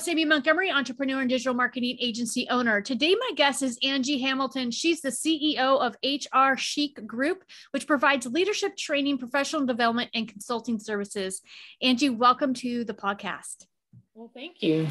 Host, Amy Montgomery, entrepreneur and digital marketing agency owner. Today, my guest is Angie Hamilton. She's the CEO of HR Chic Group, which provides leadership training, professional development, and consulting services. Angie, welcome to the podcast. Well, thank you.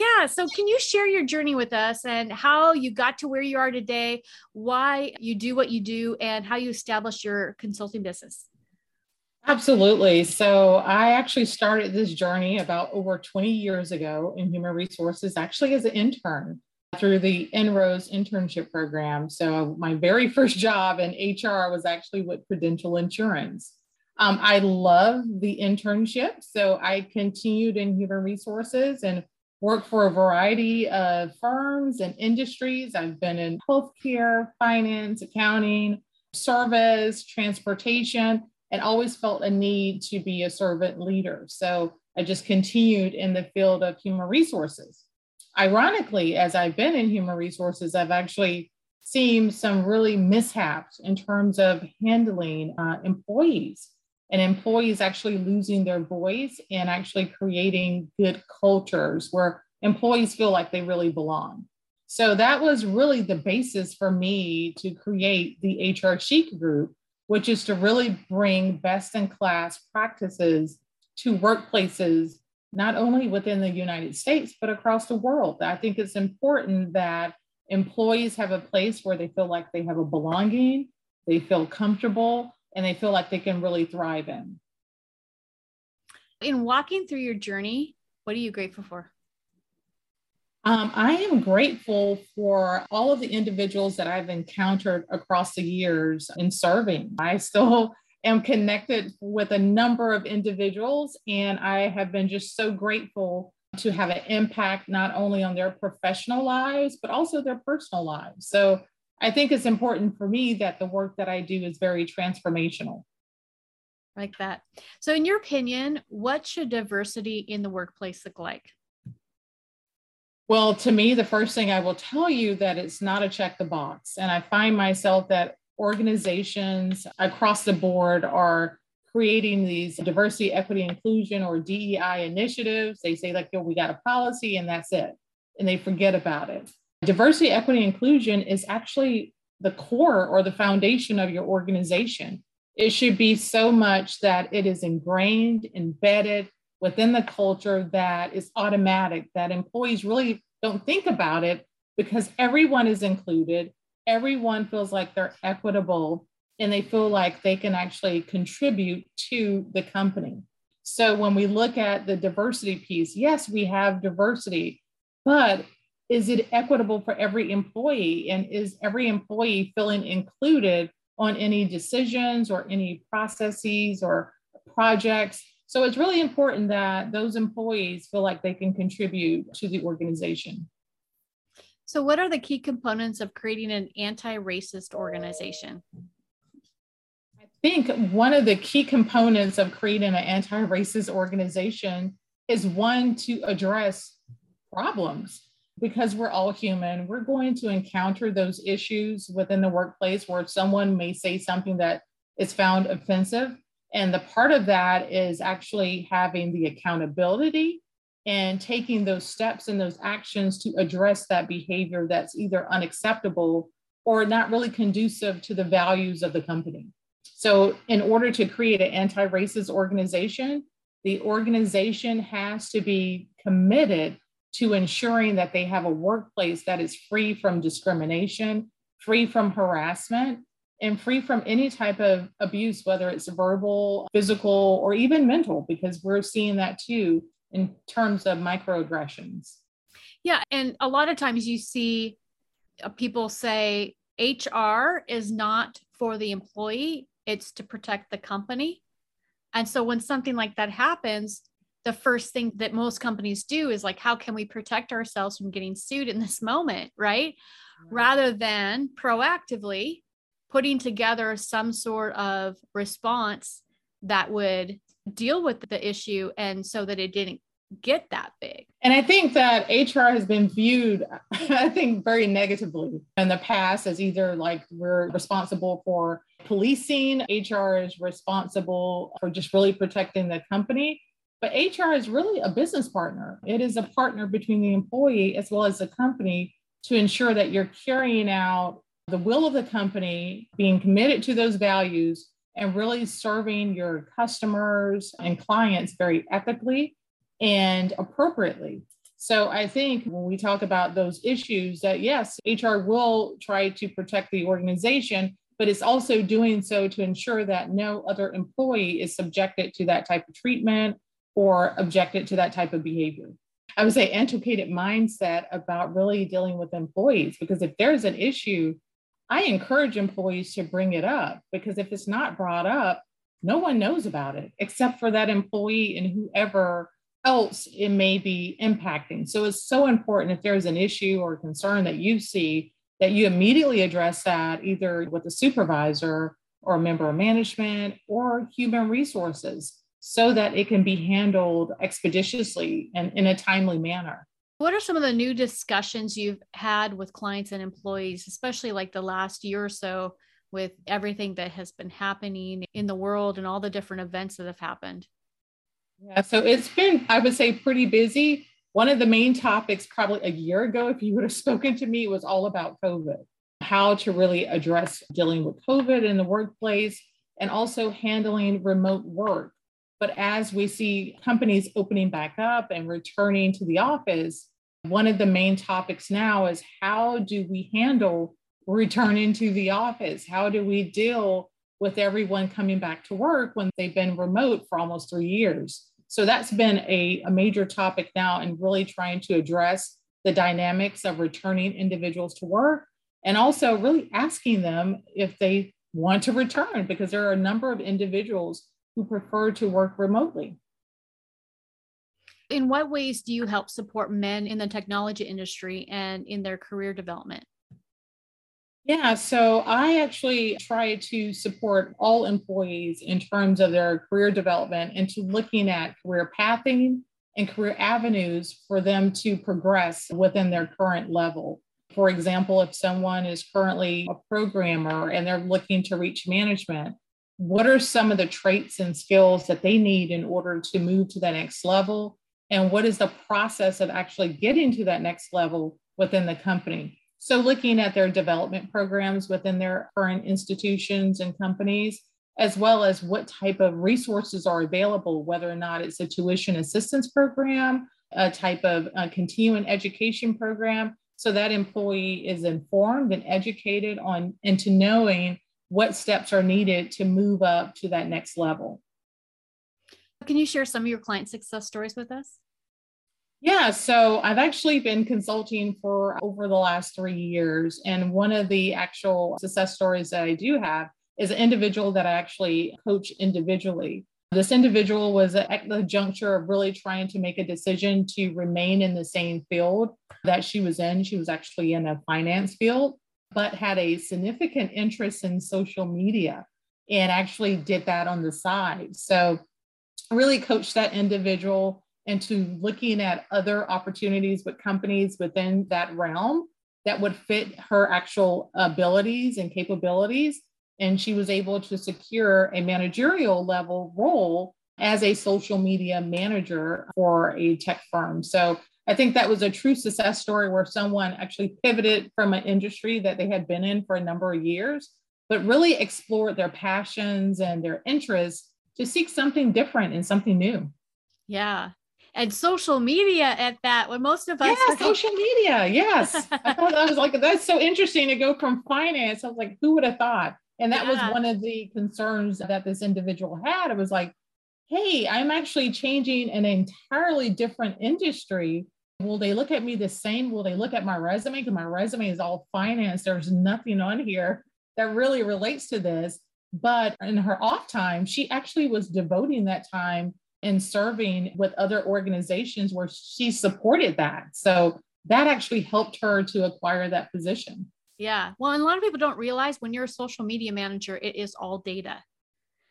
Yeah. So, can you share your journey with us and how you got to where you are today, why you do what you do, and how you established your consulting business? Absolutely. So I actually started this journey about over 20 years ago in human resources, actually as an intern through the INROADS internship program. So my very first job in HR was actually with Prudential Insurance. Um, I love the internship. So I continued in human resources and worked for a variety of firms and industries. I've been in healthcare, finance, accounting, service, transportation and always felt a need to be a servant leader. So I just continued in the field of human resources. Ironically, as I've been in human resources, I've actually seen some really mishaps in terms of handling uh, employees and employees actually losing their voice and actually creating good cultures where employees feel like they really belong. So that was really the basis for me to create the HR Chic group, which is to really bring best in class practices to workplaces, not only within the United States, but across the world. I think it's important that employees have a place where they feel like they have a belonging, they feel comfortable, and they feel like they can really thrive in. In walking through your journey, what are you grateful for? Um, I am grateful for all of the individuals that I've encountered across the years in serving. I still am connected with a number of individuals, and I have been just so grateful to have an impact not only on their professional lives, but also their personal lives. So I think it's important for me that the work that I do is very transformational. Like that. So, in your opinion, what should diversity in the workplace look like? Well, to me, the first thing I will tell you that it's not a check the box. And I find myself that organizations across the board are creating these diversity, equity, inclusion, or DEI initiatives. They say, like, yo, we got a policy and that's it. And they forget about it. Diversity, equity, inclusion is actually the core or the foundation of your organization. It should be so much that it is ingrained, embedded, within the culture that is automatic, that employees really don't think about it because everyone is included. Everyone feels like they're equitable and they feel like they can actually contribute to the company. So when we look at the diversity piece, yes, we have diversity, but is it equitable for every employee? And is every employee feeling included on any decisions or any processes or projects so it's really important that those employees feel like they can contribute to the organization. So, what are the key components of creating an anti racist organization? I think one of the key components of creating an anti racist organization is one to address problems because we're all human. We're going to encounter those issues within the workplace where someone may say something that is found offensive and the part of that is actually having the accountability and taking those steps and those actions to address that behavior that's either unacceptable or not really conducive to the values of the company. So, in order to create an anti racist organization, the organization has to be committed to ensuring that they have a workplace that is free from discrimination, free from harassment, and free from any type of abuse, whether it's verbal, physical, or even mental, because we're seeing that too in terms of microaggressions. Yeah. And a lot of times you see uh, people say HR is not for the employee, it's to protect the company. And so when something like that happens, the first thing that most companies do is like, how can we protect ourselves from getting sued in this moment? Right. Rather than proactively putting together some sort of response that would deal with the issue and so that it didn't get that big. And I think that HR has been viewed, I think, very negatively in the past as either like we're responsible for policing, HR is responsible for just really protecting the company. But HR is really a business partner. It is a partner between the employee as well as the company to ensure that you're carrying out the will of the company, being committed to those values, and really serving your customers and clients very ethically and appropriately. So I think when we talk about those issues, that yes, HR will try to protect the organization, but it's also doing so to ensure that no other employee is subjected to that type of treatment or objected to that type of behavior. I would say antiquated mindset about really dealing with employees because if there's an issue, I encourage employees to bring it up because if it's not brought up, no one knows about it except for that employee and whoever else it may be impacting. So it's so important if there's an issue or concern that you see that you immediately address that either with a supervisor or a member of management or human resources so that it can be handled expeditiously and in a timely manner. What are some of the new discussions you've had with clients and employees, especially like the last year or so with everything that has been happening in the world and all the different events that have happened? Yeah, so it's been, I would say, pretty busy. One of the main topics, probably a year ago, if you would have spoken to me, was all about COVID, how to really address dealing with COVID in the workplace and also handling remote work. But as we see companies opening back up and returning to the office, one of the main topics now is how do we handle returning to the office? How do we deal with everyone coming back to work when they've been remote for almost three years? So that's been a, a major topic now and really trying to address the dynamics of returning individuals to work and also really asking them if they want to return because there are a number of individuals who prefer to work remotely. In what ways do you help support men in the technology industry and in their career development? Yeah, so I actually try to support all employees in terms of their career development and to looking at career pathing and career avenues for them to progress within their current level. For example, if someone is currently a programmer and they're looking to reach management, what are some of the traits and skills that they need in order to move to that next level? And what is the process of actually getting to that next level within the company? So, looking at their development programs within their current institutions and companies, as well as what type of resources are available, whether or not it's a tuition assistance program, a type of a continuing education program, so that employee is informed and educated on into knowing what steps are needed to move up to that next level. Can you share some of your client success stories with us? Yeah, so I've actually been consulting for over the last three years. And one of the actual success stories that I do have is an individual that I actually coach individually. This individual was at the juncture of really trying to make a decision to remain in the same field that she was in. She was actually in a finance field, but had a significant interest in social media and actually did that on the side. So, really coach that individual into looking at other opportunities with companies within that realm that would fit her actual abilities and capabilities. And she was able to secure a managerial level role as a social media manager for a tech firm. So I think that was a true success story where someone actually pivoted from an industry that they had been in for a number of years, but really explored their passions and their interests to seek something different and something new. Yeah. And social media at that when most of us yeah social media yes. I thought that was like that's so interesting to go from finance. I was like who would have thought? And that yeah. was one of the concerns that this individual had. It was like hey i'm actually changing an entirely different industry. Will they look at me the same? Will they look at my resume? Because my resume is all finance. There's nothing on here that really relates to this but in her off time she actually was devoting that time in serving with other organizations where she supported that. So that actually helped her to acquire that position. Yeah. Well, and a lot of people don't realize when you're a social media manager, it is all data.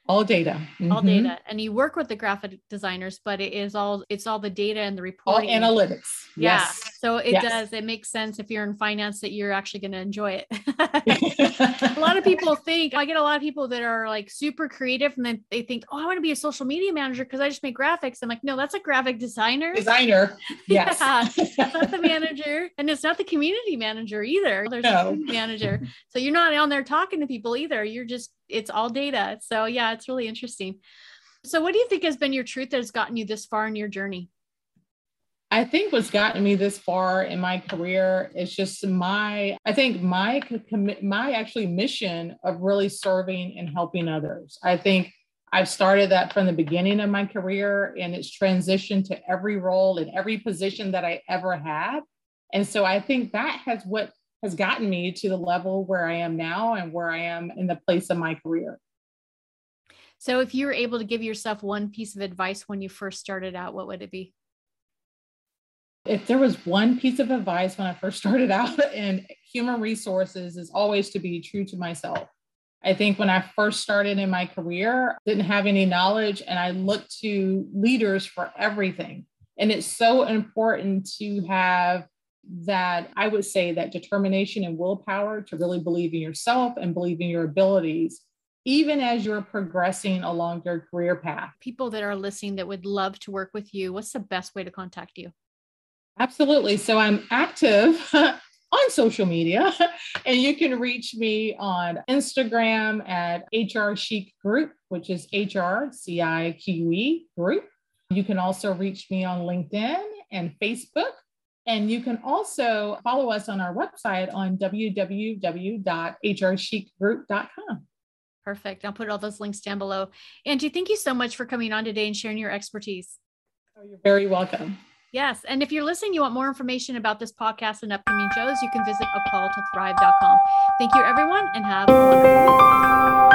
All data. Mm-hmm. all data. And you work with the graphic designers but it is all it's all the data and the reporting. all analytics. Yeah. Yes. so it yes. does. It makes sense if you're in finance that you're actually going to enjoy it. A lot of people think i get a lot of people that are like super creative and then they think oh i want to be a social media manager because i just make graphics. I'm like no that's a graphic designer. Designer. Yes. Yeah, it's not the manager and it's not the community manager either. There's no. a manager. So you're not on there talking to people either. You're just it's all data. So yeah, it's really interesting. So what do you think has been your truth that has gotten you this far in your journey? I think what's gotten me this far in my career is just my, I think my my actually mission of really serving and helping others. I think I've started that from the beginning of my career and it's transitioned to every role and every position that I ever had. And so I think that has what has gotten me to the level where I am now and where I am in the place of my career. So, if you were able to give yourself one piece of advice when you first started out, what would it be? If there was one piece of advice when I first started out in human resources, is always to be true to myself. I think when I first started in my career, didn't have any knowledge and I looked to leaders for everything. And it's so important to have that I would say that determination and willpower to really believe in yourself and believe in your abilities, even as you're progressing along your career path. People that are listening that would love to work with you, what's the best way to contact you? Absolutely. So I'm active on social media, and you can reach me on Instagram at HR Chic Group, which is HR C I Q E Group. You can also reach me on LinkedIn and Facebook and you can also follow us on our website on www.hrchicgroup.com. Perfect. I'll put all those links down below. Angie, thank you so much for coming on today and sharing your expertise. Oh, you're very welcome. Yes. And if you're listening, you want more information about this podcast and upcoming shows, you can visit a call to appalltothrive.com. Thank you, everyone, and have a wonderful week.